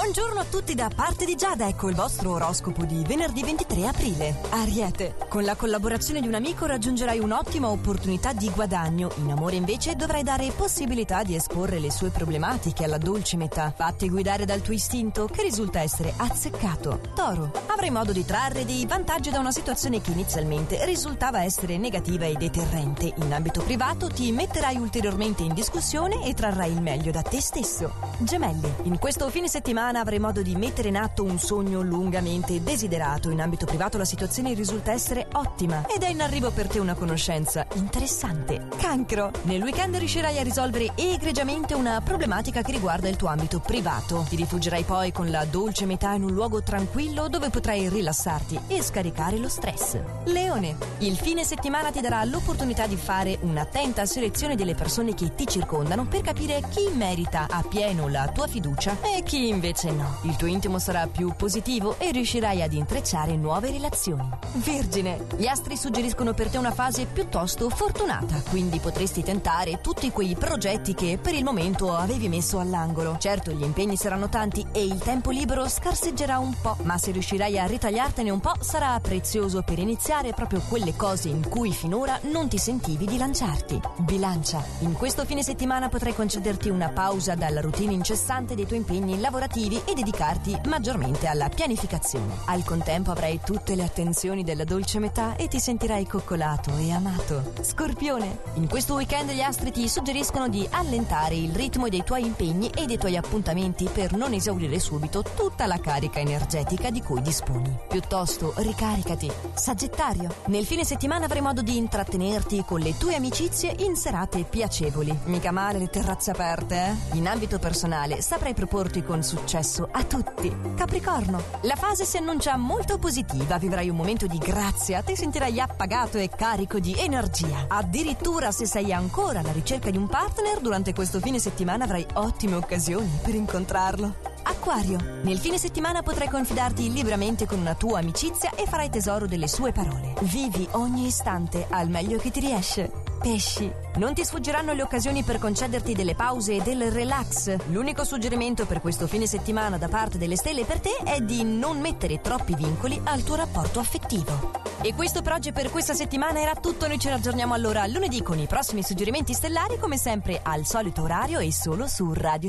Buongiorno a tutti da parte di Giada, ecco il vostro oroscopo di venerdì 23 aprile. Ariete, con la collaborazione di un amico raggiungerai un'ottima opportunità di guadagno. In amore invece dovrai dare possibilità di esporre le sue problematiche alla dolce metà. Fatti guidare dal tuo istinto che risulta essere azzeccato. Toro, avrai modo di trarre dei vantaggi da una situazione che inizialmente risultava essere negativa e deterrente. In ambito privato ti metterai ulteriormente in discussione e trarrai il meglio da te stesso. Gemelli, in questo fine settimana settimana avrai modo di mettere in atto un sogno lungamente desiderato. In ambito privato la situazione risulta essere ottima ed è in arrivo per te una conoscenza interessante. Cancro. Nel weekend riuscirai a risolvere egregiamente una problematica che riguarda il tuo ambito privato. Ti rifugierai poi con la dolce metà in un luogo tranquillo dove potrai rilassarti e scaricare lo stress. Leone. Il fine settimana ti darà l'opportunità di fare un'attenta selezione delle persone che ti circondano per capire chi merita appieno la tua fiducia e chi invece Invece no, il tuo intimo sarà più positivo e riuscirai ad intrecciare nuove relazioni. Vergine, gli astri suggeriscono per te una fase piuttosto fortunata, quindi potresti tentare tutti quei progetti che per il momento avevi messo all'angolo. Certo, gli impegni saranno tanti e il tempo libero scarseggerà un po', ma se riuscirai a ritagliartene un po' sarà prezioso per iniziare proprio quelle cose in cui finora non ti sentivi di lanciarti. Bilancia, in questo fine settimana potrai concederti una pausa dalla routine incessante dei tuoi impegni lavorativi obiettivi e dedicarti maggiormente alla pianificazione. Al contempo avrai tutte le attenzioni della dolce metà e ti sentirai coccolato e amato. Scorpione, in questo weekend gli astri ti suggeriscono di allentare il ritmo dei tuoi impegni e dei tuoi appuntamenti per non esaurire subito tutta la carica energetica di cui disponi. Piuttosto ricaricati. Sagittario, nel fine settimana avrai modo di intrattenerti con le tue amicizie in serate piacevoli. Mica male le terrazze aperte, eh? In ambito personale saprai proporti con successo successo a tutti. Capricorno, la fase si annuncia molto positiva, vivrai un momento di grazia, ti sentirai appagato e carico di energia. Addirittura se sei ancora alla ricerca di un partner, durante questo fine settimana avrai ottime occasioni per incontrarlo. Acquario, nel fine settimana potrai confidarti liberamente con una tua amicizia e farai tesoro delle sue parole. Vivi ogni istante al meglio che ti riesce. Pesci, non ti sfuggiranno le occasioni per concederti delle pause e del relax. L'unico suggerimento per questo fine settimana da parte delle stelle per te è di non mettere troppi vincoli al tuo rapporto affettivo. E questo per oggi e per questa settimana era tutto, noi ci raggiorniamo allora lunedì con i prossimi suggerimenti stellari come sempre al solito orario e solo su Radio